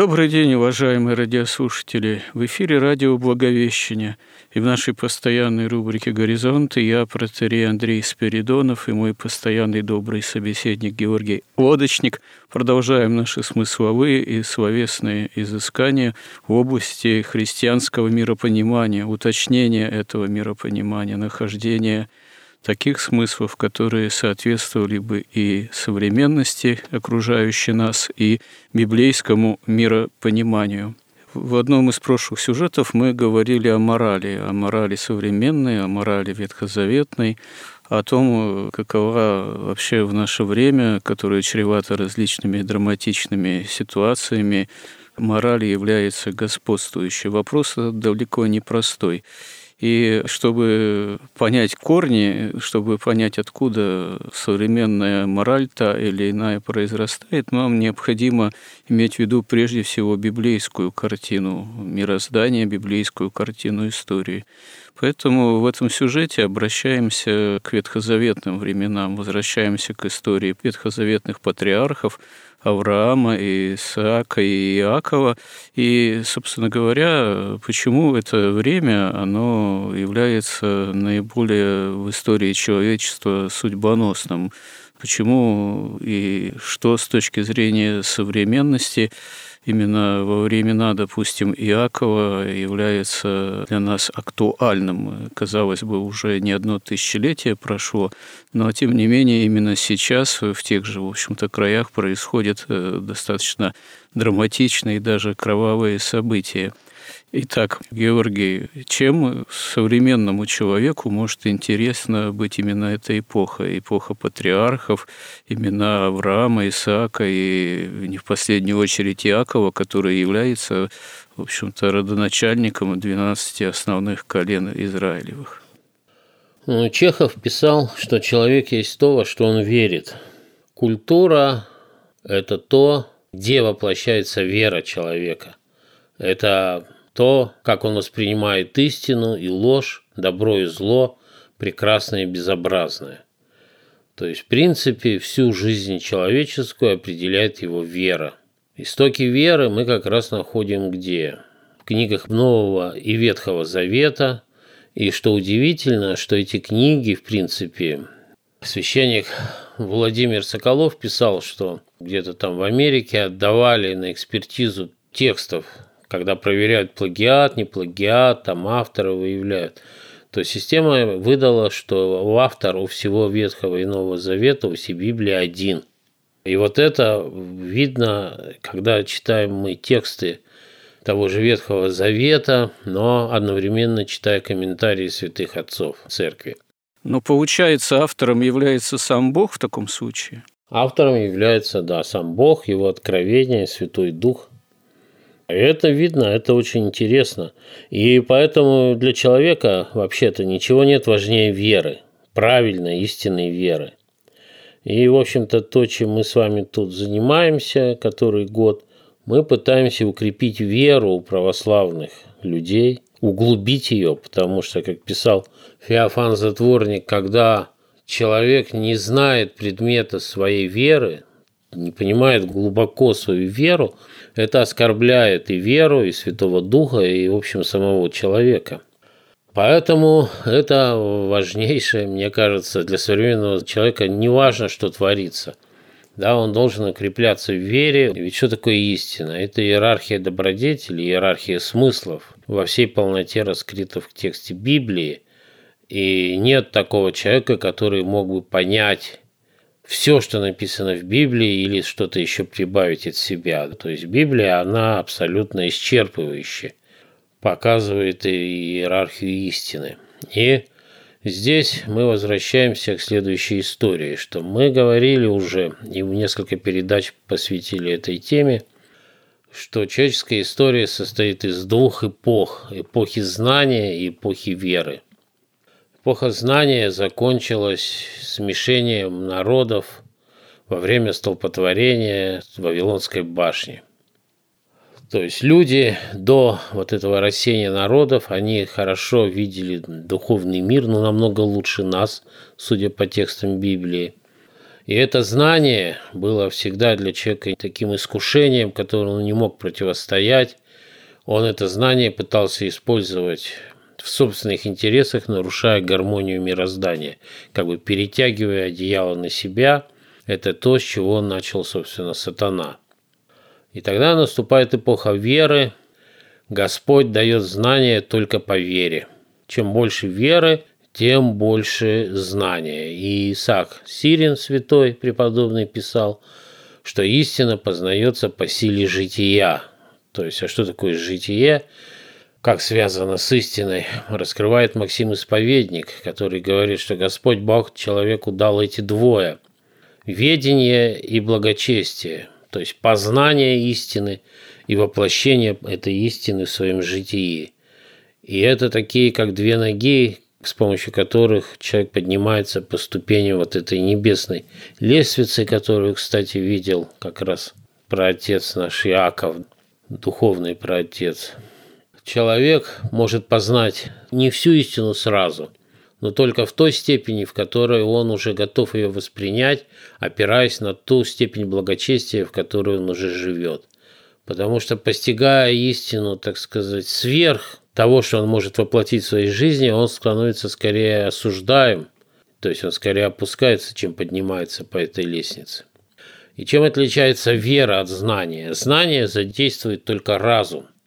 Добрый день, уважаемые радиослушатели. В эфире радио «Благовещение». И в нашей постоянной рубрике «Горизонты» я, протерей Андрей Спиридонов и мой постоянный добрый собеседник Георгий Лодочник продолжаем наши смысловые и словесные изыскания в области христианского миропонимания, уточнения этого миропонимания, нахождения таких смыслов, которые соответствовали бы и современности окружающей нас, и библейскому миропониманию. В одном из прошлых сюжетов мы говорили о морали, о морали современной, о морали ветхозаветной, о том, какова вообще в наше время, которое чревато различными драматичными ситуациями, мораль является господствующей. Вопрос далеко не простой. И чтобы понять корни, чтобы понять, откуда современная мораль та или иная произрастает, нам необходимо иметь в виду прежде всего библейскую картину мироздания, библейскую картину истории. Поэтому в этом сюжете обращаемся к ветхозаветным временам, возвращаемся к истории ветхозаветных патриархов, Авраама, и Исаака, и Иакова. И, собственно говоря, почему это время, оно является наиболее в истории человечества судьбоносным. Почему и что с точки зрения современности именно во времена, допустим, Иакова является для нас актуальным. Казалось бы, уже не одно тысячелетие прошло, но тем не менее именно сейчас в тех же, в общем-то, краях происходят э, достаточно драматичные и даже кровавые события. Итак, Георгий, чем современному человеку может интересно быть именно эта эпоха? Эпоха патриархов, имена Авраама, Исаака и не в последнюю очередь Иакова, который является, в общем-то, родоначальником 12 основных колен Израилевых. Ну, Чехов писал, что человек есть то, во что он верит. Культура – это то, где воплощается вера человека. Это то, как он воспринимает истину и ложь, добро и зло, прекрасное и безобразное. То есть, в принципе, всю жизнь человеческую определяет его вера. Истоки веры мы как раз находим где? В книгах Нового и Ветхого Завета. И что удивительно, что эти книги, в принципе, священник Владимир Соколов писал, что где-то там в Америке отдавали на экспертизу текстов когда проверяют плагиат, не плагиат, там автора выявляют, то система выдала, что у автора у всего Ветхого и Нового Завета, у всей Библии один. И вот это видно, когда читаем мы тексты того же Ветхого Завета, но одновременно читая комментарии святых отцов церкви. Но получается, автором является сам Бог в таком случае? Автором является, да, сам Бог, его откровение, Святой Дух. Это видно, это очень интересно. И поэтому для человека вообще-то ничего нет важнее веры, правильной, истинной веры. И, в общем-то, то, чем мы с вами тут занимаемся, который год, мы пытаемся укрепить веру у православных людей, углубить ее, потому что, как писал Феофан Затворник, когда человек не знает предмета своей веры, не понимает глубоко свою веру, это оскорбляет и веру, и Святого Духа, и, в общем, самого человека. Поэтому это важнейшее, мне кажется, для современного человека не важно, что творится. Да, он должен укрепляться в вере. Ведь что такое истина? Это иерархия добродетелей, иерархия смыслов во всей полноте раскрыта в тексте Библии. И нет такого человека, который мог бы понять все, что написано в Библии, или что-то еще прибавить от себя. То есть Библия, она абсолютно исчерпывающая, показывает иерархию истины. И здесь мы возвращаемся к следующей истории, что мы говорили уже, и несколько передач посвятили этой теме, что человеческая история состоит из двух эпох – эпохи знания и эпохи веры – Эпоха знания закончилась смешением народов во время столпотворения Вавилонской башни. То есть люди до вот этого рассеяния народов, они хорошо видели духовный мир, но намного лучше нас, судя по текстам Библии. И это знание было всегда для человека таким искушением, которому он не мог противостоять. Он это знание пытался использовать в собственных интересах, нарушая гармонию мироздания, как бы перетягивая одеяло на себя. Это то, с чего начал, собственно, сатана. И тогда наступает эпоха веры. Господь дает знания только по вере. Чем больше веры, тем больше знания. И Исаак Сирин, святой преподобный, писал, что истина познается по силе жития. То есть, а что такое житие? Как связано с истиной, раскрывает Максим Исповедник, который говорит, что Господь Бог человеку дал эти двое – ведение и благочестие, то есть познание истины и воплощение этой истины в своем житии. И это такие, как две ноги, с помощью которых человек поднимается по ступеням вот этой небесной лестницы, которую, кстати, видел как раз про отец наш Иаков, духовный праотец – человек может познать не всю истину сразу, но только в той степени, в которой он уже готов ее воспринять, опираясь на ту степень благочестия, в которой он уже живет. Потому что постигая истину, так сказать, сверх того, что он может воплотить в своей жизни, он становится скорее осуждаем, то есть он скорее опускается, чем поднимается по этой лестнице. И чем отличается вера от знания? Знание задействует только разум –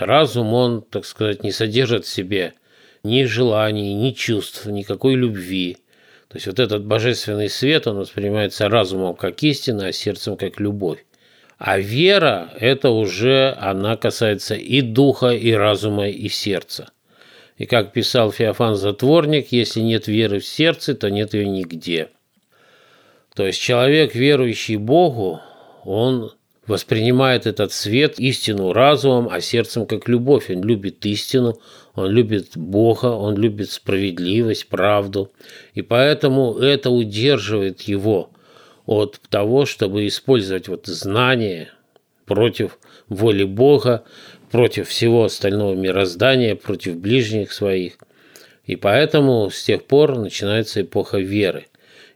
разум, он, так сказать, не содержит в себе ни желаний, ни чувств, никакой любви. То есть вот этот божественный свет, он воспринимается разумом как истина, а сердцем как любовь. А вера – это уже, она касается и духа, и разума, и сердца. И как писал Феофан Затворник, если нет веры в сердце, то нет ее нигде. То есть человек, верующий Богу, он воспринимает этот свет, истину разумом, а сердцем как любовь. Он любит истину, он любит Бога, он любит справедливость, правду. И поэтому это удерживает его от того, чтобы использовать вот знание против воли Бога, против всего остального мироздания, против ближних своих. И поэтому с тех пор начинается эпоха веры.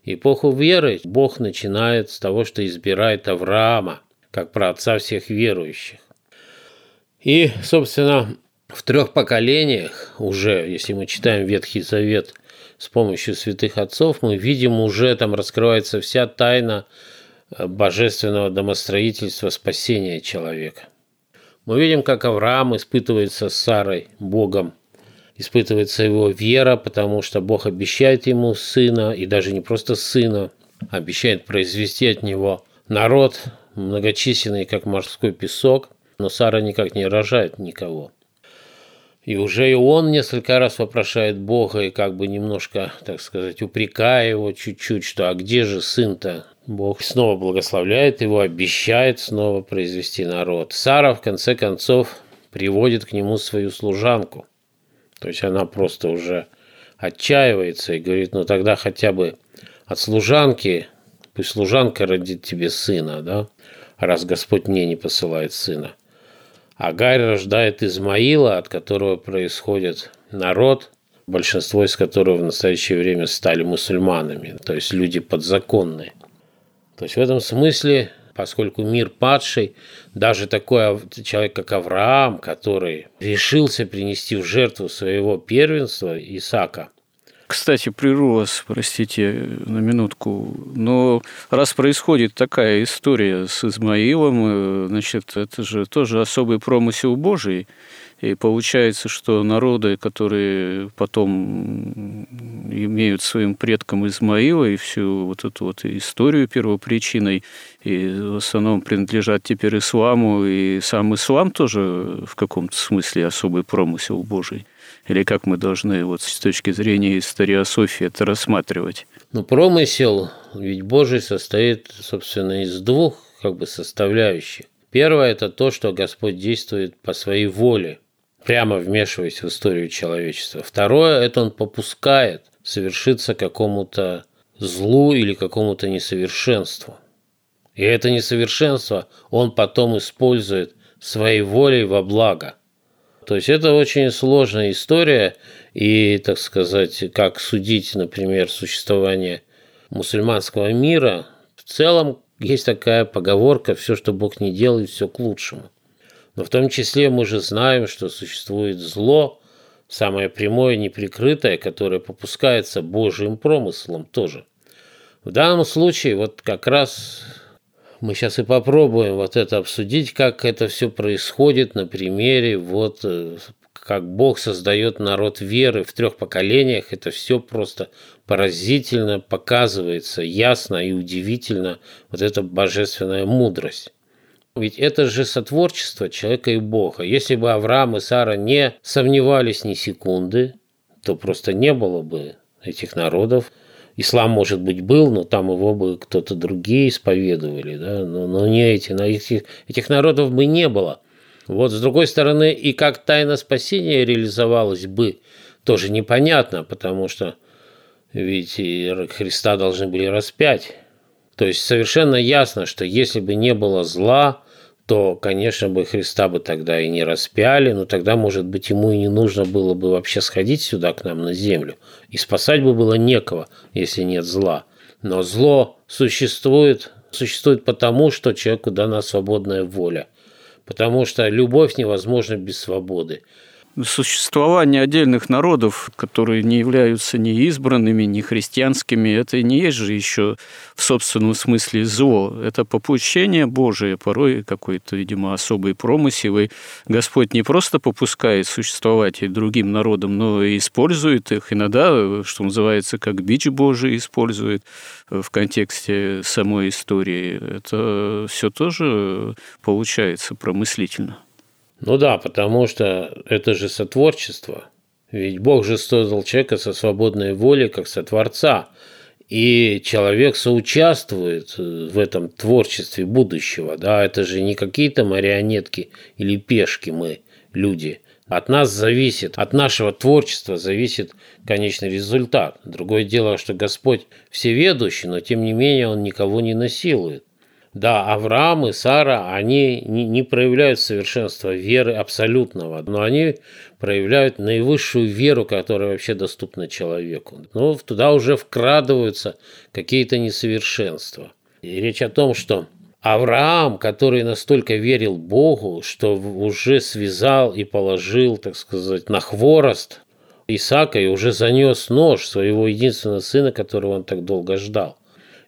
Эпоху веры Бог начинает с того, что избирает Авраама – как про отца всех верующих. И, собственно, в трех поколениях уже, если мы читаем Ветхий Завет с помощью святых отцов, мы видим уже там раскрывается вся тайна э, божественного домостроительства спасения человека. Мы видим, как Авраам испытывается с Сарой, Богом, испытывается его вера, потому что Бог обещает ему сына, и даже не просто сына, обещает произвести от него народ, многочисленный, как морской песок, но Сара никак не рожает никого. И уже и он несколько раз вопрошает Бога и как бы немножко, так сказать, упрекая его чуть-чуть, что а где же сын-то? Бог снова благословляет его, обещает снова произвести народ. Сара, в конце концов, приводит к нему свою служанку. То есть она просто уже отчаивается и говорит, ну тогда хотя бы от служанки, пусть служанка родит тебе сына, да? Раз Господь мне не посылает сына. Агарь рождает Измаила, от которого происходит народ, большинство из которых в настоящее время стали мусульманами, то есть люди подзаконные. То есть в этом смысле, поскольку мир падший, даже такой человек, как Авраам, который решился принести в жертву своего первенства, Исаака, Кстати, вас, простите, на минутку. Но раз происходит такая история с Измаилом, э, значит, это же тоже особый промысел Божий. И получается, что народы, которые потом имеют своим предком Измаила и всю вот эту вот историю первопричиной, и в основном принадлежат теперь исламу, и сам ислам тоже в каком-то смысле особый промысел Божий. Или как мы должны вот с точки зрения историософии это рассматривать? Ну, промысел ведь Божий состоит, собственно, из двух как бы составляющих. Первое – это то, что Господь действует по своей воле, прямо вмешиваясь в историю человечества. Второе – это он попускает совершиться какому-то злу или какому-то несовершенству. И это несовершенство он потом использует своей волей во благо. То есть это очень сложная история, и, так сказать, как судить, например, существование мусульманского мира, в целом есть такая поговорка «все, что Бог не делает, все к лучшему». Но в том числе мы же знаем, что существует зло, самое прямое, неприкрытое, которое попускается Божьим промыслом тоже. В данном случае вот как раз мы сейчас и попробуем вот это обсудить, как это все происходит на примере вот э, как Бог создает народ веры в трех поколениях. Это все просто поразительно показывается, ясно и удивительно вот эта божественная мудрость. Ведь это же сотворчество человека и Бога. Если бы Авраам и Сара не сомневались ни секунды, то просто не было бы этих народов. Ислам, может быть, был, но там его бы кто-то другие исповедовали, да? но, но не эти. На этих, этих народов бы не было. Вот с другой стороны, и как тайна спасения реализовалась бы, тоже непонятно, потому что ведь Христа должны были распять. То есть совершенно ясно, что если бы не было зла, то, конечно, бы Христа бы тогда и не распяли, но тогда, может быть, ему и не нужно было бы вообще сходить сюда к нам на землю. И спасать бы было некого, если нет зла. Но зло существует, существует потому, что человеку дана свободная воля. Потому что любовь невозможна без свободы существование отдельных народов, которые не являются ни избранными, ни христианскими, это не есть же еще в собственном смысле зло. Это попущение Божие, порой какой-то, видимо, особый промысел. И Господь не просто попускает существовать и другим народам, но и использует их. Иногда, что называется, как бич Божий использует в контексте самой истории. Это все тоже получается промыслительно. Ну да, потому что это же сотворчество. Ведь Бог же создал человека со свободной волей, как сотворца. И человек соучаствует в этом творчестве будущего. Да, это же не какие-то марионетки или пешки мы, люди. От нас зависит, от нашего творчества зависит конечный результат. Другое дело, что Господь всеведущий, но тем не менее Он никого не насилует. Да, Авраам и Сара, они не, не проявляют совершенства веры абсолютного, но они проявляют наивысшую веру, которая вообще доступна человеку. Но туда уже вкрадываются какие-то несовершенства. И речь о том, что Авраам, который настолько верил Богу, что уже связал и положил, так сказать, на хворост Исаака и уже занес нож своего единственного сына, которого он так долго ждал.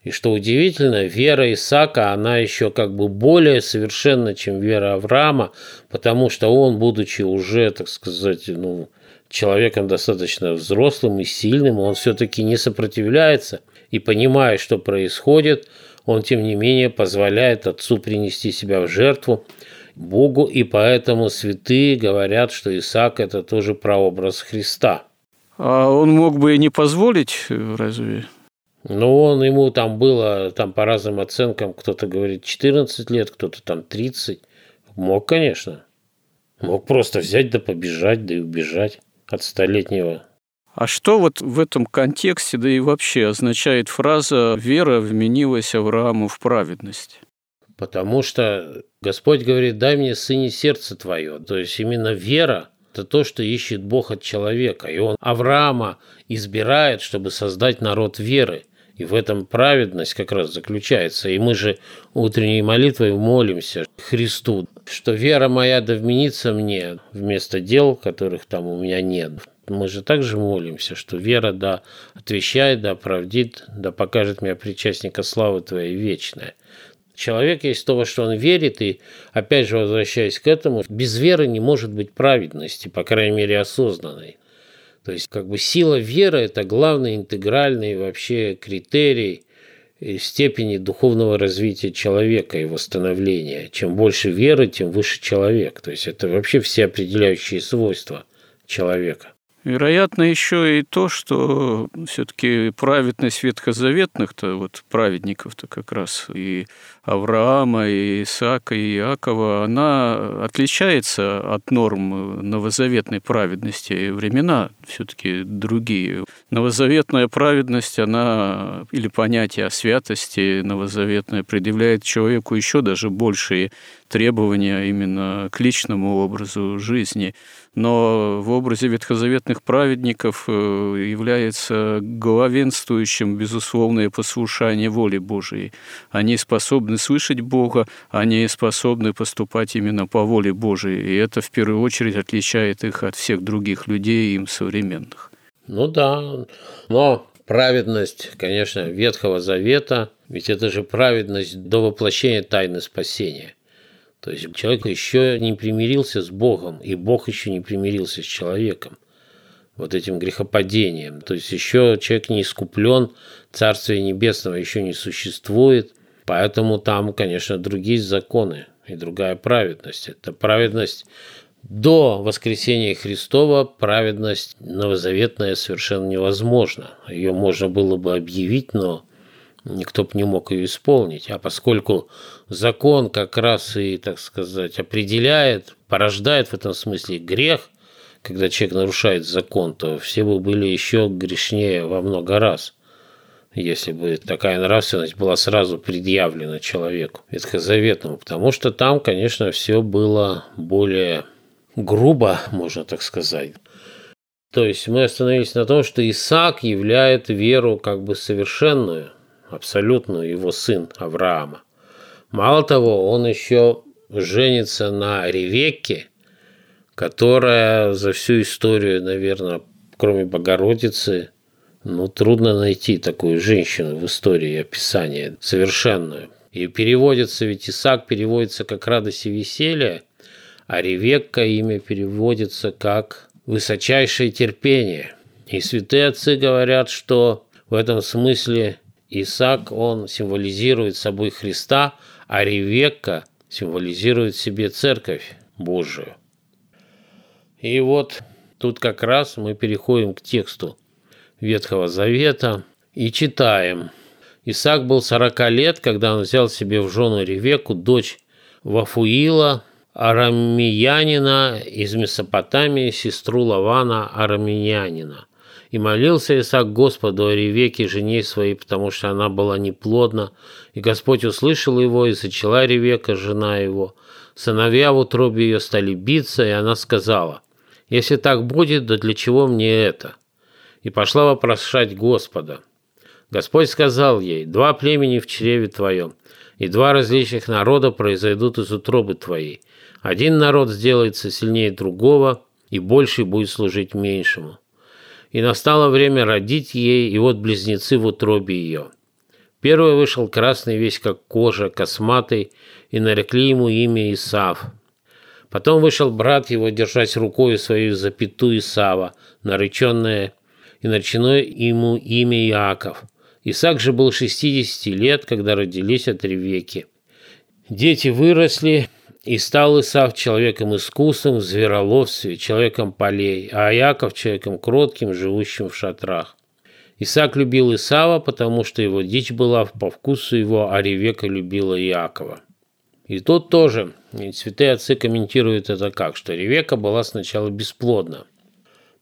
И что удивительно, вера Исаака, она еще как бы более совершенна, чем вера Авраама, потому что он, будучи уже, так сказать, ну, человеком достаточно взрослым и сильным, он все-таки не сопротивляется и понимая, что происходит, он, тем не менее, позволяет отцу принести себя в жертву Богу, и поэтому святые говорят, что Исаак – это тоже прообраз Христа. А он мог бы и не позволить, разве? Ну, он ему там было, там по разным оценкам, кто-то говорит 14 лет, кто-то там 30. Мог, конечно. Мог просто взять да побежать, да и убежать от столетнего. А что вот в этом контексте, да и вообще означает фраза «вера вменилась Аврааму в праведность»? Потому что Господь говорит, дай мне сыне сердце твое. То есть именно вера – это то, что ищет Бог от человека. И он Авраама избирает, чтобы создать народ веры – и в этом праведность как раз заключается. И мы же утренней молитвой молимся Христу, что вера моя да вменится мне вместо дел, которых там у меня нет. Мы же также молимся, что вера да отвещает, да оправдит, да покажет меня причастника славы Твоей вечной. Человек есть то, во что он верит, и опять же возвращаясь к этому, без веры не может быть праведности, по крайней мере осознанной. То есть как бы сила веры – это главный интегральный вообще критерий степени духовного развития человека и восстановления. Чем больше веры, тем выше человек. То есть это вообще все определяющие свойства человека. Вероятно, еще и то, что все-таки праведность ветхозаветных-то, вот праведников-то как раз, и Авраама, и Исаака, и Иакова, она отличается от норм новозаветной праведности. Времена все-таки другие. Новозаветная праведность, она, или понятие о святости новозаветное, предъявляет человеку еще даже большие требования именно к личному образу жизни. Но в образе ветхозаветных праведников э, является главенствующим безусловное послушание воли Божией. Они способны слышать Бога, они способны поступать именно по воле Божией. И это в первую очередь отличает их от всех других людей им современных. Ну да, но праведность, конечно, Ветхого Завета, ведь это же праведность до воплощения тайны спасения – то есть человек еще не примирился с Богом, и Бог еще не примирился с человеком вот этим грехопадением. То есть еще человек не искуплен, Царствие Небесного еще не существует, поэтому там, конечно, другие законы и другая праведность. Это праведность до воскресения Христова, праведность новозаветная совершенно невозможна. Ее можно было бы объявить, но никто бы не мог ее исполнить. А поскольку закон как раз и, так сказать, определяет, порождает в этом смысле грех, когда человек нарушает закон, то все бы были еще грешнее во много раз, если бы такая нравственность была сразу предъявлена человеку ветхозаветному, потому что там, конечно, все было более грубо, можно так сказать. То есть мы остановились на том, что Исаак являет веру как бы совершенную – абсолютно его сын Авраама. Мало того, он еще женится на Ревекке, которая за всю историю, наверное, кроме Богородицы, ну, трудно найти такую женщину в истории описания совершенную. И переводится, ведь Исаак переводится как радость и веселье, а Ревекка имя переводится как высочайшее терпение. И святые отцы говорят, что в этом смысле Исаак, он символизирует собой Христа, а Ревекка символизирует себе Церковь Божию. И вот тут как раз мы переходим к тексту Ветхого Завета и читаем. Исаак был 40 лет, когда он взял себе в жену Ревеку, дочь Вафуила, арамиянина из Месопотамии, сестру Лавана, арамиянина. И молился Исаак Господу о Ревеке, жене своей, потому что она была неплодна. И Господь услышал его, и зачала Ревека, жена его. Сыновья в утробе ее стали биться, и она сказала, «Если так будет, то для чего мне это?» И пошла вопрошать Господа. Господь сказал ей, «Два племени в чреве твоем, и два различных народа произойдут из утробы твоей. Один народ сделается сильнее другого, и больший будет служить меньшему. И настало время родить ей, и вот близнецы в утробе ее. Первый вышел красный весь как кожа, косматый, и нарекли ему имя Исав. Потом вышел брат его, держась рукой свою за пету Исава, нареченное, и наречено ему имя Иаков. Исаак же был 60 лет, когда родились от Ревеки. Дети выросли, и стал Исав человеком искусным в звероловстве, человеком полей, а Яков человеком кротким, живущим в шатрах. Исаак любил Исава, потому что его дичь была по вкусу его, а Ревека любила Иакова. И тут тоже святые отцы комментируют это как, что Ревека была сначала бесплодна.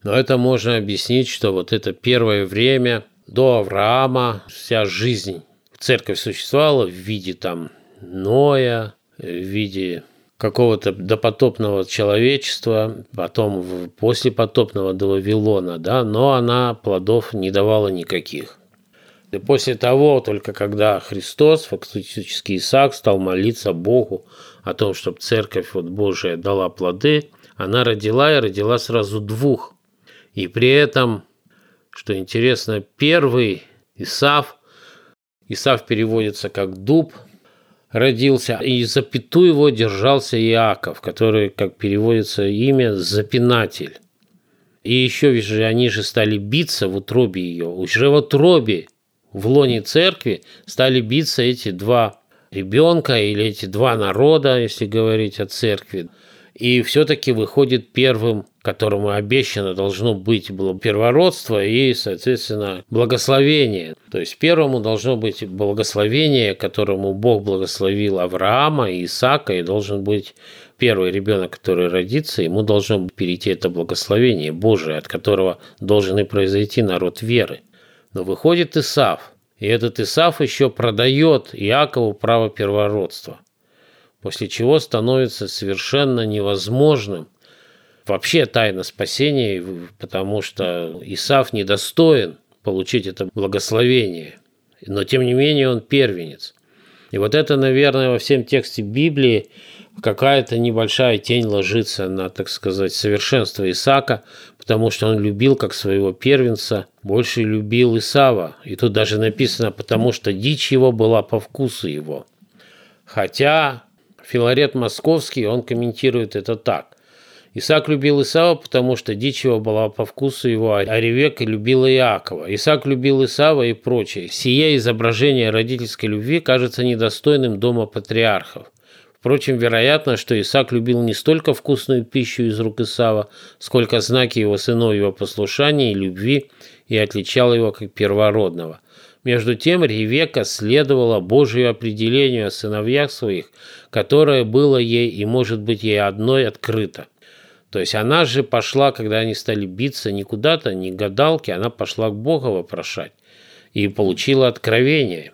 Но это можно объяснить, что вот это первое время до Авраама вся жизнь церковь существовала в виде там Ноя, в виде какого-то допотопного человечества, потом после потопного до Вавилона, да, но она плодов не давала никаких. И после того, только когда Христос, фактически Исаак, стал молиться Богу о том, чтобы церковь вот Божия дала плоды, она родила и родила сразу двух. И при этом, что интересно, первый Исав, Исав переводится как дуб, родился, и запяту его держался Иаков, который, как переводится имя, запинатель. И еще же они же стали биться в утробе ее. Уже в утробе, в лоне церкви, стали биться эти два ребенка или эти два народа, если говорить о церкви. И все-таки выходит первым, которому обещано должно быть было первородство и, соответственно, благословение. То есть первому должно быть благословение, которому Бог благословил Авраама и Исаака, и должен быть первый ребенок, который родится, ему должно перейти это благословение Божие, от которого должен и произойти народ веры. Но выходит Исав, и этот Исав еще продает Иакову право первородства, после чего становится совершенно невозможным вообще тайна спасения, потому что Исав недостоин получить это благословение, но тем не менее он первенец. И вот это, наверное, во всем тексте Библии какая-то небольшая тень ложится на, так сказать, совершенство Исаака, потому что он любил как своего первенца, больше любил Исава. И тут даже написано, потому что дичь его была по вкусу его. Хотя Филарет Московский, он комментирует это так. Исаак любил Исава, потому что дичь его была по вкусу его, а Ревека любила Иакова. Исаак любил Исава и прочее. Сие изображение родительской любви кажется недостойным дома патриархов. Впрочем, вероятно, что Исаак любил не столько вкусную пищу из рук Исава, сколько знаки его сыновьего послушания и любви и отличал его как первородного. Между тем Ревека следовала Божию определению о сыновьях своих, которое было ей и может быть ей одной открыто. То есть она же пошла, когда они стали биться не куда-то, не к гадалке, она пошла к Богу вопрошать и получила откровение,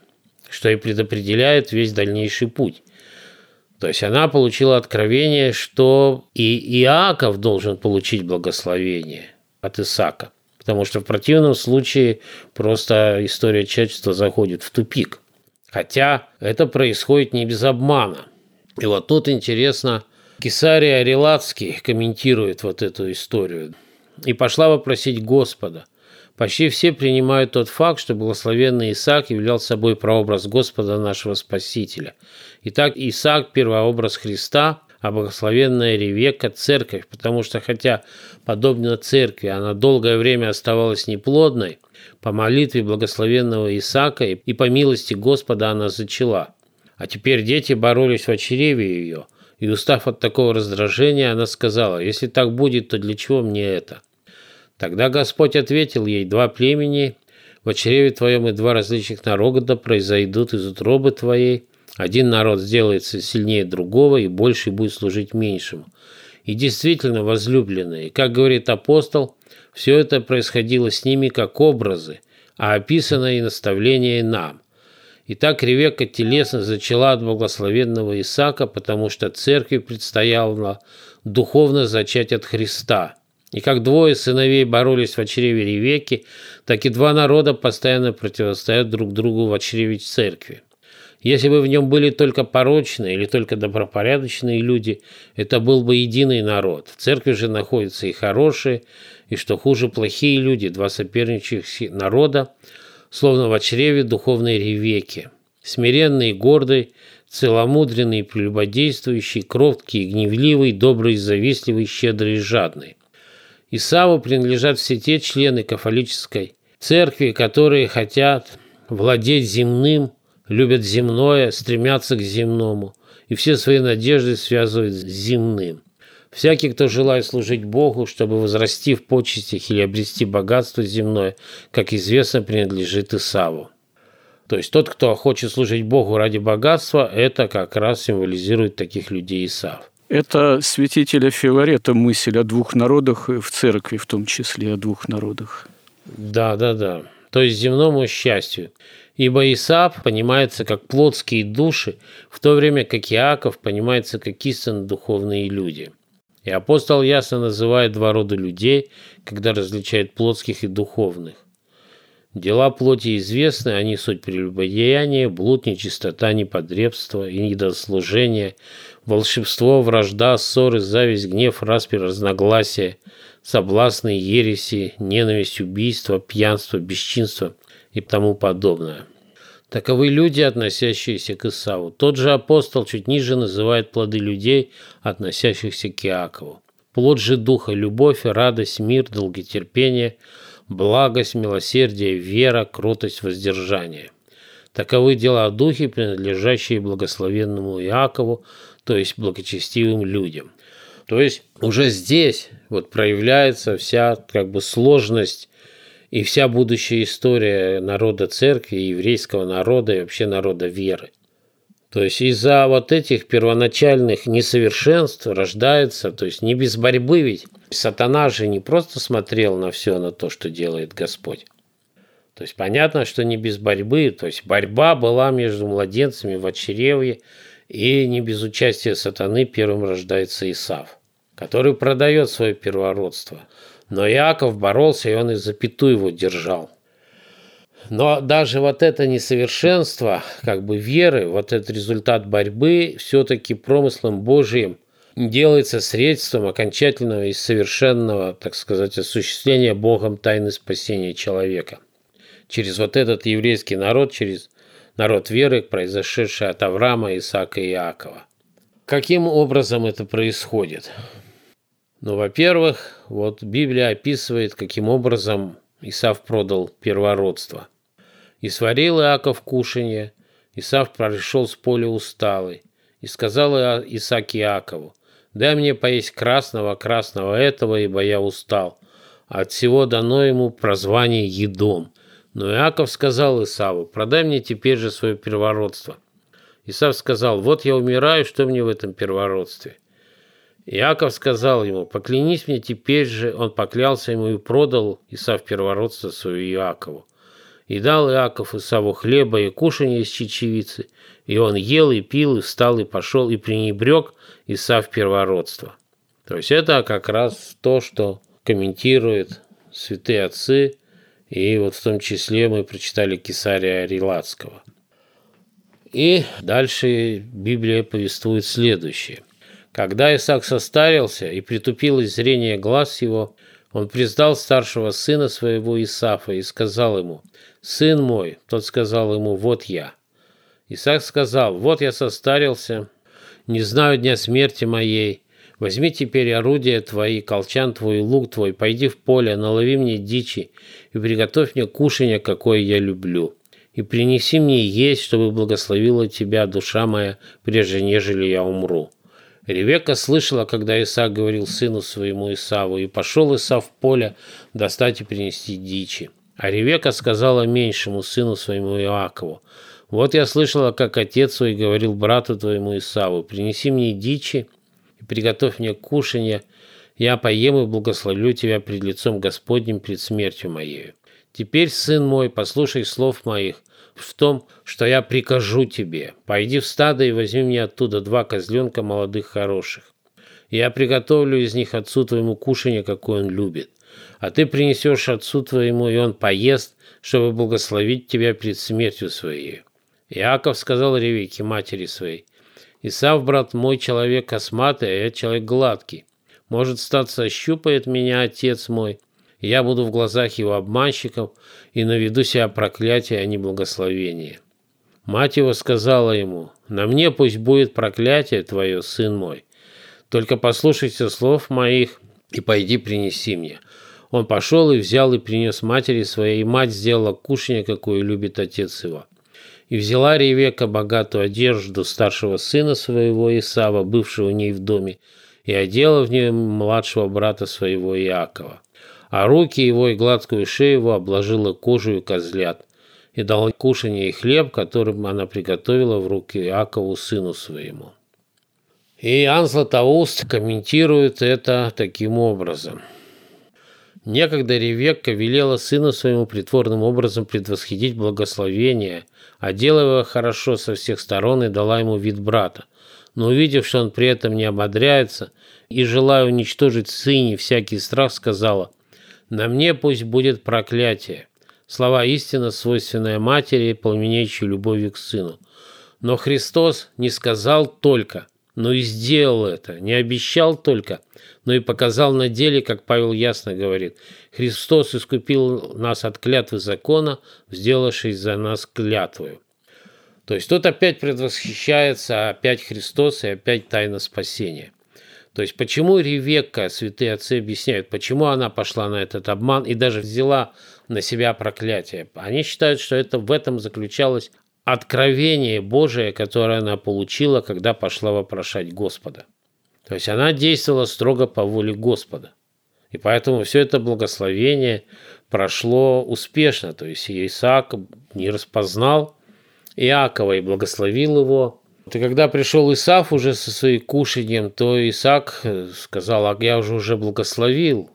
что и предопределяет весь дальнейший путь. То есть она получила откровение, что и Иаков должен получить благословение от Исаака. Потому что в противном случае просто история человечества заходит в тупик. Хотя это происходит не без обмана. И вот тут интересно, Кесарий Арелацкий комментирует вот эту историю. «И пошла вопросить Господа – Почти все принимают тот факт, что благословенный Исаак являл собой прообраз Господа нашего Спасителя. Итак, Исаак – первообраз Христа, а благословенная Ревека – церковь, потому что хотя, подобно церкви, она долгое время оставалась неплодной, по молитве благословенного Исаака и по милости Господа она зачала. А теперь дети боролись в очереве ее, и устав от такого раздражения, она сказала, «Если так будет, то для чего мне это?» Тогда Господь ответил ей, «Два племени в чреве твоем и два различных народа произойдут из утробы твоей. Один народ сделается сильнее другого и больше будет служить меньшему». И действительно, возлюбленные, как говорит апостол, все это происходило с ними как образы, а описано и наставление нам. Итак, Ревека телесно зачала от благословенного Исаака, потому что церкви предстояло духовно зачать от Христа – и как двое сыновей боролись в чреве Ревеки, так и два народа постоянно противостоят друг другу в чреве церкви. Если бы в нем были только порочные или только добропорядочные люди, это был бы единый народ. В церкви же находятся и хорошие, и, что хуже, плохие люди, два соперничающих народа, словно в чреве духовной ревеки. Смиренный и гордый, целомудренный и прелюбодействующий, кроткий и гневливый, добрый и завистливый, щедрый и жадный. Исаву принадлежат все те члены кафолической церкви, которые хотят владеть земным, любят земное, стремятся к земному и все свои надежды связывают с земным. Всякий, кто желает служить Богу, чтобы возрасти в почестях или обрести богатство земное, как известно, принадлежит Исаву. То есть тот, кто хочет служить Богу ради богатства, это как раз символизирует таких людей Исав. Это святителя Филарета мысль о двух народах, в церкви в том числе о двух народах. Да, да, да. То есть земному счастью. Ибо Исаав понимается как плотские души, в то время как Иаков понимается как истинно духовные люди. И апостол ясно называет два рода людей, когда различает плотских и духовных. Дела плоти известны, они суть прелюбодеяния, блуд, нечистота, неподребство и недослужение, волшебство, вражда, ссоры, зависть, гнев, распри, разногласия, соблазны, ереси, ненависть, убийство, пьянство, бесчинство и тому подобное. Таковы люди, относящиеся к Исаву. Тот же апостол чуть ниже называет плоды людей, относящихся к Иакову. Плод же духа – любовь, радость, мир, долготерпение – благость, милосердие, вера, кротость, воздержание. Таковы дела о духе, принадлежащие благословенному Иакову, то есть благочестивым людям. То есть уже здесь вот проявляется вся как бы сложность и вся будущая история народа церкви, еврейского народа и вообще народа веры. То есть из-за вот этих первоначальных несовершенств рождается, то есть не без борьбы ведь. Сатана же не просто смотрел на все, на то, что делает Господь. То есть понятно, что не без борьбы, то есть борьба была между младенцами в очеревье, и не без участия сатаны первым рождается Исав, который продает свое первородство. Но Иаков боролся, и он и запятую его держал. Но даже вот это несовершенство как бы веры, вот этот результат борьбы все-таки промыслом Божиим делается средством окончательного и совершенного, так сказать, осуществления Богом тайны спасения человека. Через вот этот еврейский народ, через народ веры, произошедший от Авраама, Исаака и Иакова. Каким образом это происходит? Ну, во-первых, вот Библия описывает, каким образом Исав продал первородство. И сварил Иаков кушанье, Исав пришел с поля усталый, и сказал Исаак Иакову, «Дай мне поесть красного, красного этого, ибо я устал». От всего дано ему прозвание «едом». Но Иаков сказал Исаву, «Продай мне теперь же свое первородство». Исав сказал, «Вот я умираю, что мне в этом первородстве?» Иаков сказал ему, «Поклянись мне теперь же». Он поклялся ему и продал Исав первородство свое Иакову. И дал Иаков Исаву хлеба и кушанье из чечевицы, и он ел и пил, и встал, и пошел, и пренебрег Исав первородство. То есть это как раз то, что комментируют святые отцы, и вот в том числе мы прочитали Кесария Релацкого. И дальше Библия повествует следующее. Когда Исаак состарился и притупилось зрение глаз его, он признал старшего сына своего Исафа и сказал ему, «Сын мой», тот сказал ему, «Вот я». Исаак сказал, «Вот я состарился, не знаю дня смерти моей. Возьми теперь орудия твои, колчан твой, лук твой, пойди в поле, налови мне дичи и приготовь мне кушанье, какое я люблю. И принеси мне есть, чтобы благословила тебя душа моя, прежде нежели я умру». Ревека слышала, когда Исаак говорил сыну своему Исаву, и пошел Исав в поле достать и принести дичи. А Ревека сказала меньшему сыну своему Иакову, «Вот я слышала, как отец свой говорил брату твоему Исаву, принеси мне дичи и приготовь мне кушанье, я поем и благословлю тебя пред лицом Господним, пред смертью моею. Теперь, сын мой, послушай слов моих, в том, что я прикажу тебе. Пойди в стадо и возьми мне оттуда два козленка молодых хороших. Я приготовлю из них отцу твоему кушанье, какое он любит. А ты принесешь отцу твоему, и он поест, чтобы благословить тебя перед смертью своей. Иаков сказал Ревеке, матери своей, «Исав, брат мой, человек косматый, а я человек гладкий. Может, статься, щупает меня отец мой, я буду в глазах его обманщиков и наведу себя проклятие, а не благословение. Мать его сказала ему, «На мне пусть будет проклятие твое, сын мой. Только послушайся слов моих и пойди принеси мне». Он пошел и взял и принес матери своей, и мать сделала кушанье, какое любит отец его. И взяла Ревека богатую одежду старшего сына своего Исава, бывшего у ней в доме, и одела в нее младшего брата своего Иакова а руки его и гладкую шею его обложила кожей козлят, и дала кушанье и хлеб, которым она приготовила в руки Иакову, сыну своему. И Иоанн Златоуст комментирует это таким образом. Некогда Ревекка велела сыну своему притворным образом предвосхитить благословение, а делая хорошо со всех сторон и дала ему вид брата. Но увидев, что он при этом не ободряется, и желая уничтожить сыне всякий страх, сказала, на мне пусть будет проклятие. Слова истина, свойственная матери, пламенеющей любовью к сыну. Но Христос не сказал только, но и сделал это, не обещал только, но и показал на деле, как Павел ясно говорит. Христос искупил нас от клятвы закона, сделавшись за нас клятвою. То есть тут опять предвосхищается опять Христос и опять тайна спасения. То есть почему Ревекка, святые отцы объясняют, почему она пошла на этот обман и даже взяла на себя проклятие. Они считают, что это в этом заключалось откровение Божие, которое она получила, когда пошла вопрошать Господа. То есть она действовала строго по воле Господа. И поэтому все это благословение прошло успешно. То есть Исаак не распознал Иакова и благословил его. И когда пришел Исаф уже со своим кушанием, то Исаак сказал, а я уже уже благословил,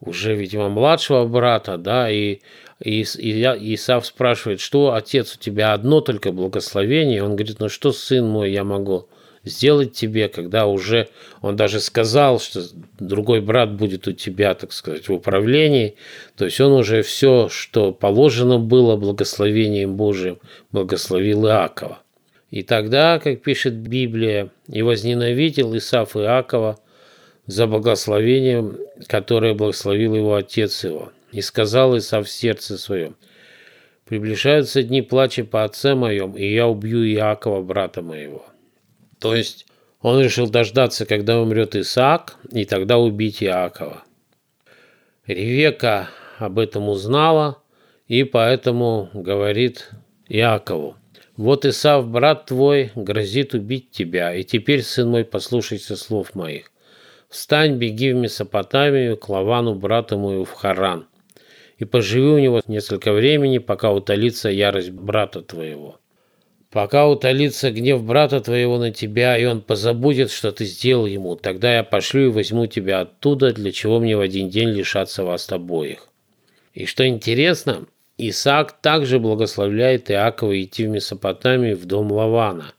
уже, видимо, младшего брата, да, и, и, и Исаф спрашивает, что, отец, у тебя одно только благословение? Он говорит, ну что, сын мой, я могу сделать тебе, когда уже он даже сказал, что другой брат будет у тебя, так сказать, в управлении. То есть он уже все, что положено было благословением Божиим, благословил Иакова. И тогда, как пишет Библия, и возненавидел Исаф Иакова за благословением, которое благословил его отец его. И сказал Исаф в сердце своем, «Приближаются дни плача по отце моем, и я убью Иакова, брата моего». То есть он решил дождаться, когда умрет Исаак, и тогда убить Иакова. Ревека об этом узнала, и поэтому говорит Иакову, «Вот Исав, брат твой, грозит убить тебя, и теперь, сын мой, послушайся слов моих. Встань, беги в Месопотамию, к Лавану, брату мою, в Харан, и поживи у него несколько времени, пока утолится ярость брата твоего. Пока утолится гнев брата твоего на тебя, и он позабудет, что ты сделал ему, тогда я пошлю и возьму тебя оттуда, для чего мне в один день лишаться вас обоих». И что интересно, Исаак также благословляет Иакова идти в Месопотамию в дом Лавана,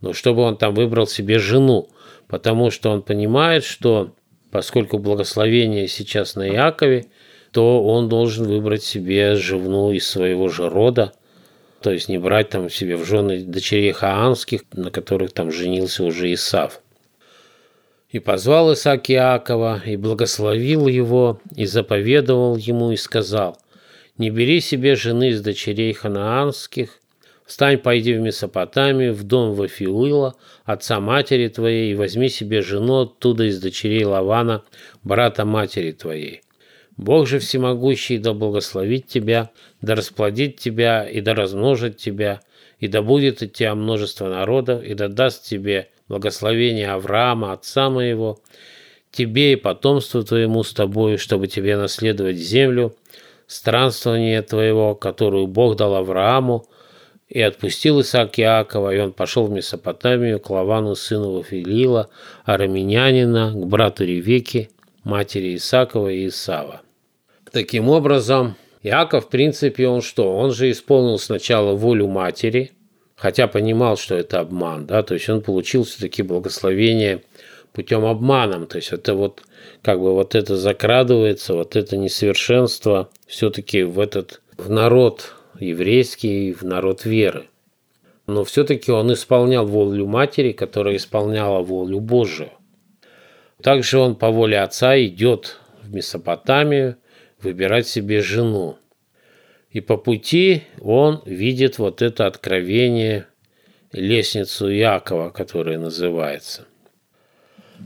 но чтобы он там выбрал себе жену – потому что он понимает, что поскольку благословение сейчас на Иакове, то он должен выбрать себе жену из своего же рода, то есть не брать там себе в жены дочерей хаанских, на которых там женился уже Исав. И позвал Исаак Иакова, и благословил его, и заповедовал ему, и сказал, «Не бери себе жены из дочерей ханаанских, Встань, пойди в Месопотамию, в дом Вафиуила, отца матери твоей, и возьми себе жену оттуда из дочерей Лавана, брата матери твоей. Бог же всемогущий да благословит тебя, да расплодит тебя и да размножит тебя, и да будет от тебя множество народов, и да даст тебе благословение Авраама, отца моего, тебе и потомству твоему с тобою, чтобы тебе наследовать землю, странствование твоего, которую Бог дал Аврааму, и отпустил Исаак Иакова, и он пошел в Месопотамию к Лавану, сыну Вафилила, араминянина, к брату Ревеке, матери Исакова и Исава. Таким образом, Иаков, в принципе, он что? Он же исполнил сначала волю матери, хотя понимал, что это обман, да, то есть он получил все-таки благословение путем обманом, то есть это вот как бы вот это закрадывается, вот это несовершенство все-таки в этот в народ еврейский, в народ веры. Но все-таки он исполнял волю матери, которая исполняла волю Божию. Также он по воле отца идет в Месопотамию выбирать себе жену. И по пути он видит вот это откровение, лестницу Иакова, которая называется.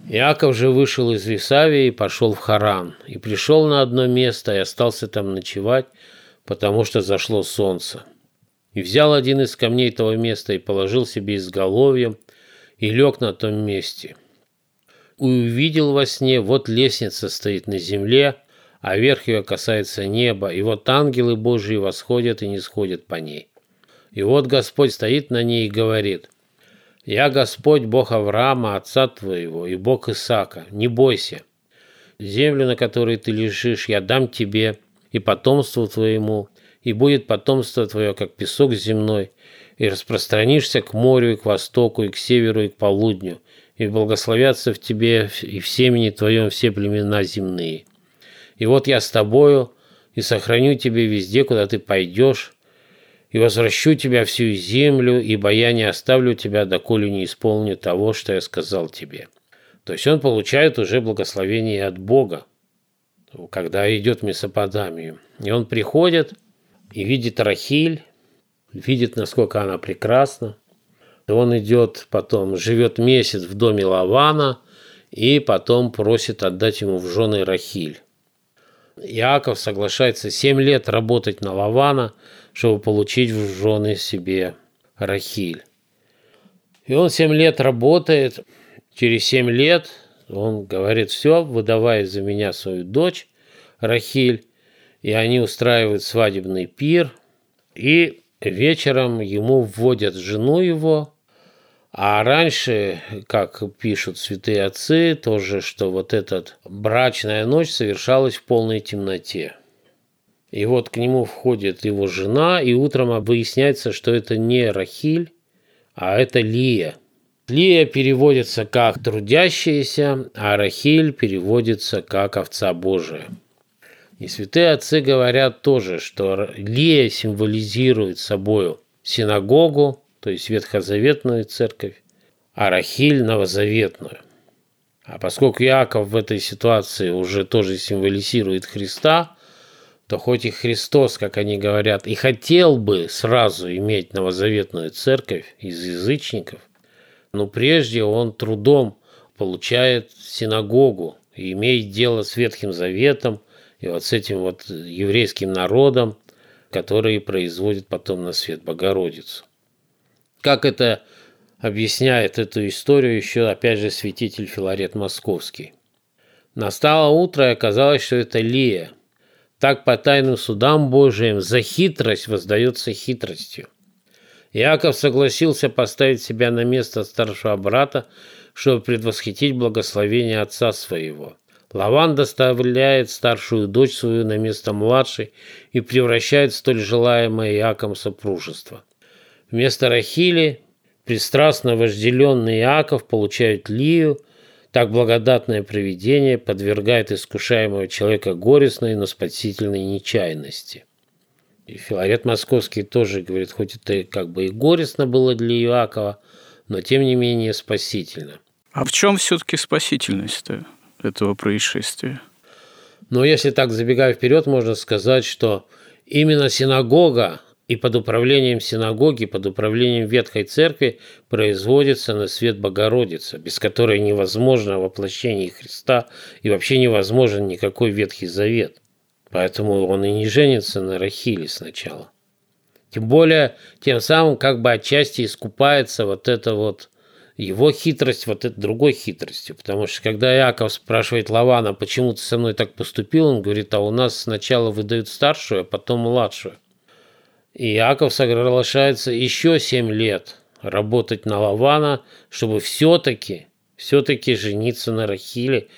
Иаков же вышел из Висавии и пошел в Харан, и пришел на одно место и остался там ночевать, потому что зашло солнце. И взял один из камней того места и положил себе изголовьем, и лег на том месте. И увидел во сне, вот лестница стоит на земле, а верх ее касается неба, и вот ангелы Божьи восходят и не сходят по ней. И вот Господь стоит на ней и говорит, «Я Господь, Бог Авраама, отца твоего, и Бог Исаака, не бойся. Землю, на которой ты лежишь, я дам тебе, и потомству твоему, и будет потомство твое, как песок земной, и распространишься к морю, и к востоку, и к северу, и к полудню, и благословятся в тебе и в семени твоем все племена земные. И вот я с тобою, и сохраню тебя везде, куда ты пойдешь, и возвращу тебя всю землю, ибо я не оставлю тебя, доколе не исполню того, что я сказал тебе». То есть он получает уже благословение от Бога, когда идет в Месопотамию. И он приходит и видит Рахиль, видит, насколько она прекрасна. Он идет потом, живет месяц в доме Лавана и потом просит отдать ему в жены Рахиль. Иаков соглашается 7 лет работать на Лавана, чтобы получить в жены себе Рахиль. И он 7 лет работает, Через семь лет он говорит, все, выдавай за меня свою дочь Рахиль, и они устраивают свадебный пир, и вечером ему вводят жену его, а раньше, как пишут святые отцы, тоже, что вот эта брачная ночь совершалась в полной темноте. И вот к нему входит его жена, и утром выясняется, что это не Рахиль, а это Лия – Лия переводится как «трудящаяся», а Рахиль переводится как «овца Божия». И святые отцы говорят тоже, что Лия символизирует собою синагогу, то есть ветхозаветную церковь, а Рахиль – новозаветную. А поскольку Иаков в этой ситуации уже тоже символизирует Христа, то хоть и Христос, как они говорят, и хотел бы сразу иметь новозаветную церковь из язычников – но прежде он трудом получает синагогу и имеет дело с Ветхим Заветом и вот с этим вот еврейским народом, который производит потом на свет Богородицу. Как это объясняет эту историю еще, опять же, святитель Филарет Московский. Настало утро, и оказалось, что это Лия. Так по тайным судам Божиим за хитрость воздается хитростью. Иаков согласился поставить себя на место старшего брата, чтобы предвосхитить благословение отца своего. Лаван доставляет старшую дочь свою на место младшей и превращает столь желаемое Иаком сопружество. Вместо Рахили пристрастно вожделенный Иаков получает Лию, так благодатное провидение подвергает искушаемого человека горестной, но спасительной нечаянности. И Филарет Московский тоже говорит, хоть это как бы и горестно было для Иакова, но тем не менее спасительно. А в чем все-таки спасительность этого происшествия? Но если так забегая вперед, можно сказать, что именно синагога и под управлением синагоги, под управлением Ветхой Церкви производится на свет Богородица, без которой невозможно воплощение Христа и вообще невозможен никакой Ветхий Завет. Поэтому он и не женится на Рахиле сначала. Тем более, тем самым как бы отчасти искупается вот это вот его хитрость вот этой другой хитростью. Потому что когда Яков спрашивает Лавана, почему ты со мной так поступил, он говорит, а у нас сначала выдают старшую, а потом младшую. И Яков соглашается еще семь лет работать на Лавана, чтобы все-таки, все-таки жениться на Рахиле,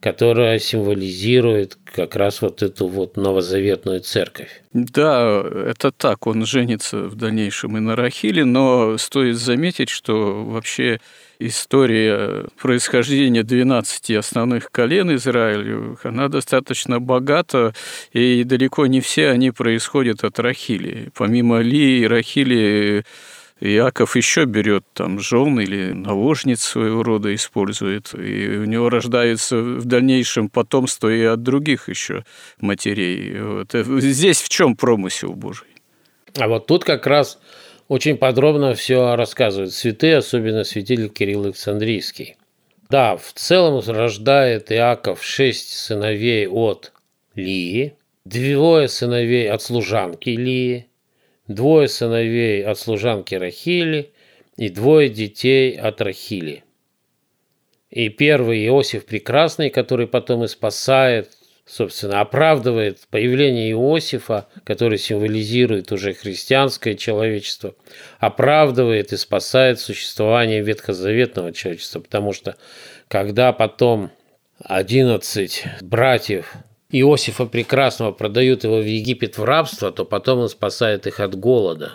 которая символизирует как раз вот эту вот новозаветную церковь. Да, это так, он женится в дальнейшем и на Рахиле, но стоит заметить, что вообще история происхождения 12 основных колен Израилю, она достаточно богата, и далеко не все они происходят от Рахили. Помимо Ли и Рахили Иаков еще берет там жен или наложниц своего рода использует, и у него рождается в дальнейшем потомство и от других еще матерей. Вот. Э, здесь в чем промысел Божий? А вот тут как раз очень подробно все рассказывают святые, особенно святитель Кирилл Александрийский. Да, в целом рождает Иаков шесть сыновей от Лии, двое сыновей от служанки Лии, двое сыновей от служанки Рахили и двое детей от Рахили. И первый Иосиф Прекрасный, который потом и спасает, собственно, оправдывает появление Иосифа, который символизирует уже христианское человечество, оправдывает и спасает существование ветхозаветного человечества, потому что когда потом 11 братьев Иосифа Прекрасного продают его в Египет в рабство, то потом он спасает их от голода.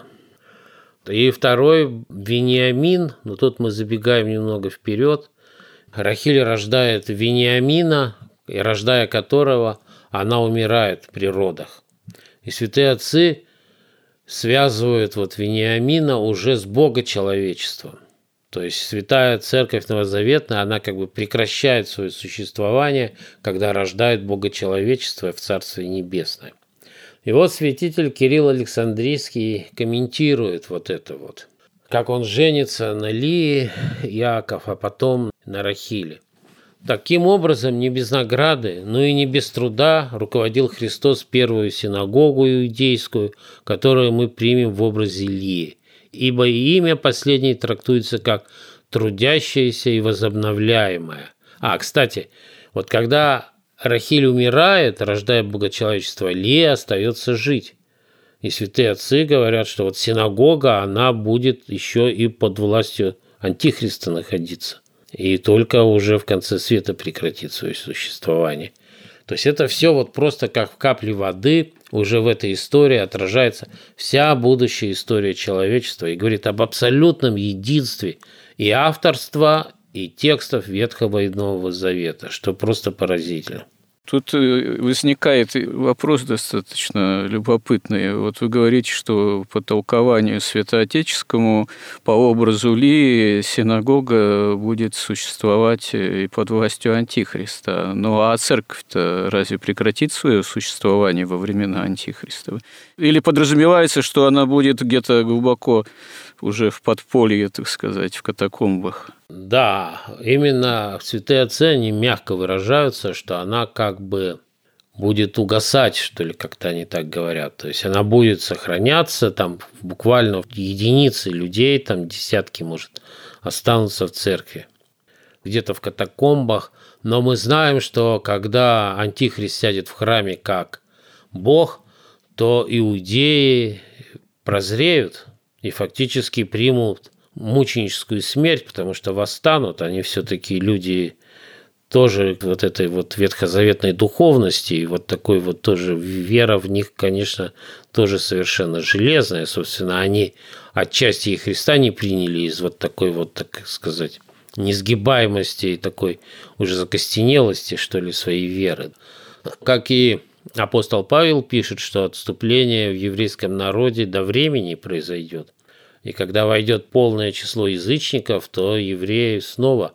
И второй Вениамин, но тут мы забегаем немного вперед. Рахиль рождает Вениамина, и рождая которого, она умирает при родах. И святые отцы связывают вот Вениамина уже с Бога человечеством. То есть святая церковь новозаветная, она как бы прекращает свое существование, когда рождает Бога человечество в Царстве Небесное. И вот святитель Кирилл Александрийский комментирует вот это вот. Как он женится на Лии, Яков, а потом на Рахиле. Таким образом, не без награды, но и не без труда руководил Христос первую синагогу иудейскую, которую мы примем в образе Лии. Ибо имя последней трактуется как трудящееся и возобновляемое. А, кстати, вот когда Рахиль умирает, рождая богочеловечество, Лия остается жить. И святые отцы говорят, что вот синагога, она будет еще и под властью Антихриста находиться. И только уже в конце света прекратит свое существование. То есть это все вот просто как в капле воды уже в этой истории отражается вся будущая история человечества и говорит об абсолютном единстве и авторства, и текстов Ветхого и Нового Завета, что просто поразительно. Тут э, возникает вопрос достаточно любопытный. Вот вы говорите, что по толкованию святоотеческому, по образу Ли, синагога будет существовать и под властью Антихриста. Ну а церковь-то разве прекратит свое существование во времена Антихриста? Или подразумевается, что она будет где-то глубоко уже в подполье, так сказать, в катакомбах? Да, именно святые отцы, они мягко выражаются, что она как бы будет угасать, что ли, как-то они так говорят. То есть она будет сохраняться, там буквально единицы людей, там десятки, может, останутся в церкви, где-то в катакомбах. Но мы знаем, что когда Антихрист сядет в храме как Бог, то иудеи прозреют и фактически примут мученическую смерть, потому что восстанут, они все-таки люди тоже вот этой вот ветхозаветной духовности, и вот такой вот тоже вера в них, конечно, тоже совершенно железная. Собственно, они отчасти и Христа не приняли из вот такой вот, так сказать, несгибаемости и такой уже закостенелости, что ли, своей веры. Как и апостол Павел пишет, что отступление в еврейском народе до времени произойдет. И когда войдет полное число язычников, то евреи снова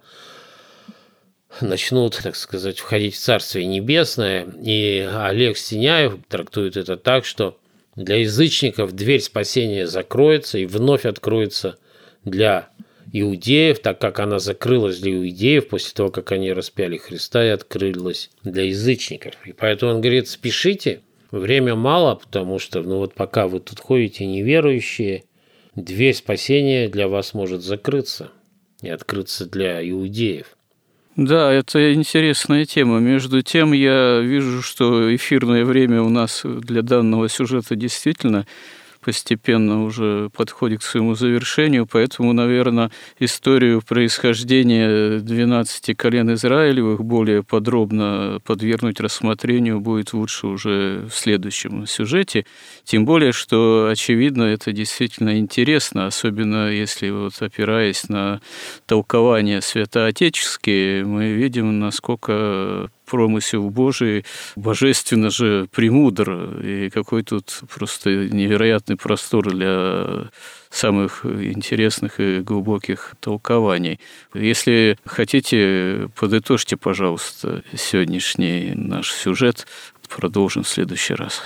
начнут, так сказать, входить в Царствие Небесное. И Олег Стеняев трактует это так, что для язычников дверь спасения закроется и вновь откроется для иудеев, так как она закрылась для иудеев после того, как они распяли Христа и открылась для язычников. И поэтому он говорит, спешите, время мало, потому что ну вот пока вы тут ходите неверующие, дверь спасения для вас может закрыться и открыться для иудеев. Да, это интересная тема. Между тем, я вижу, что эфирное время у нас для данного сюжета действительно постепенно уже подходит к своему завершению, поэтому, наверное, историю происхождения 12 колен Израилевых более подробно подвергнуть рассмотрению будет лучше уже в следующем сюжете. Тем более, что, очевидно, это действительно интересно, особенно если вот опираясь на толкования святоотеческие, мы видим, насколько промысел Божий божественно же премудр, и какой тут просто невероятный простор для самых интересных и глубоких толкований. Если хотите, подытожьте, пожалуйста, сегодняшний наш сюжет. Продолжим в следующий раз.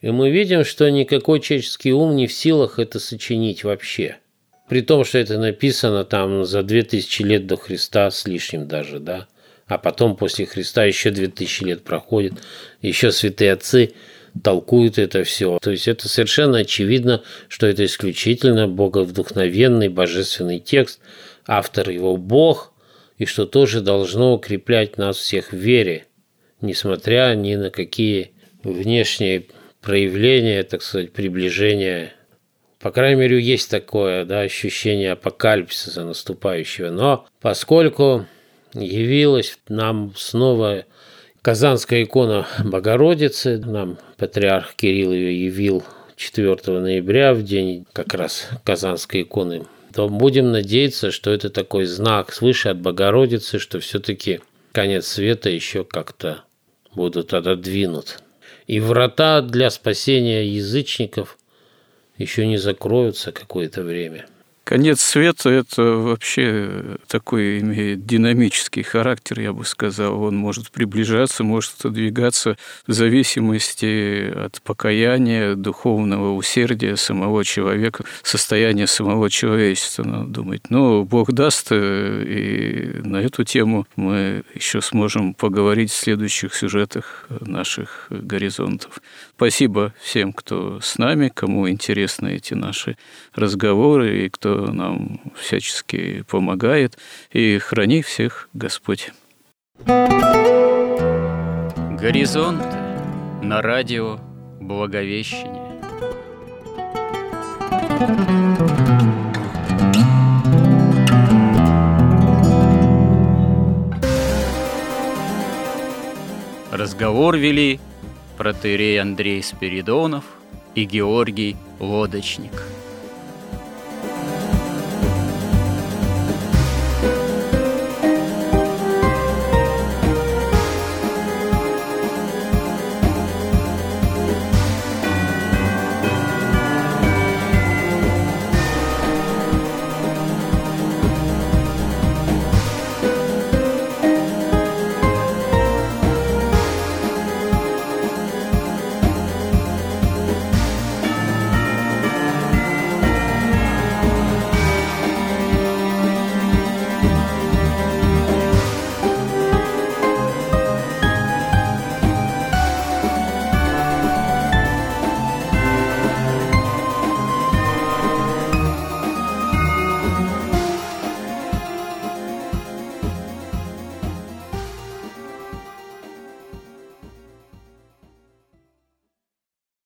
И мы видим, что никакой человеческий ум не в силах это сочинить вообще. При том, что это написано там за 2000 лет до Христа с лишним даже, да а потом после Христа еще 2000 лет проходит, еще святые отцы толкуют это все. То есть это совершенно очевидно, что это исключительно боговдухновенный божественный текст, автор его Бог, и что тоже должно укреплять нас всех в вере, несмотря ни на какие внешние проявления, так сказать, приближения по крайней мере, есть такое да, ощущение апокалипсиса наступающего. Но поскольку явилась нам снова Казанская икона Богородицы. Нам патриарх Кирилл ее явил 4 ноября, в день как раз Казанской иконы. То будем надеяться, что это такой знак свыше от Богородицы, что все-таки конец света еще как-то будут отодвинуты. И врата для спасения язычников еще не закроются какое-то время – Конец света – это вообще такой имеет динамический характер, я бы сказал. Он может приближаться, может отодвигаться в зависимости от покаяния, духовного усердия самого человека, состояния самого человечества, надо думать. Но Бог даст, э, и на эту тему мы еще сможем поговорить в следующих сюжетах наших горизонтов. Спасибо всем, кто с нами, кому интересны эти наши разговоры и кто нам всячески помогает. И храни всех Господь. Горизонт на радио Благовещение. Разговор вели протеерей Андрей Спиридонов и Георгий Лодочник –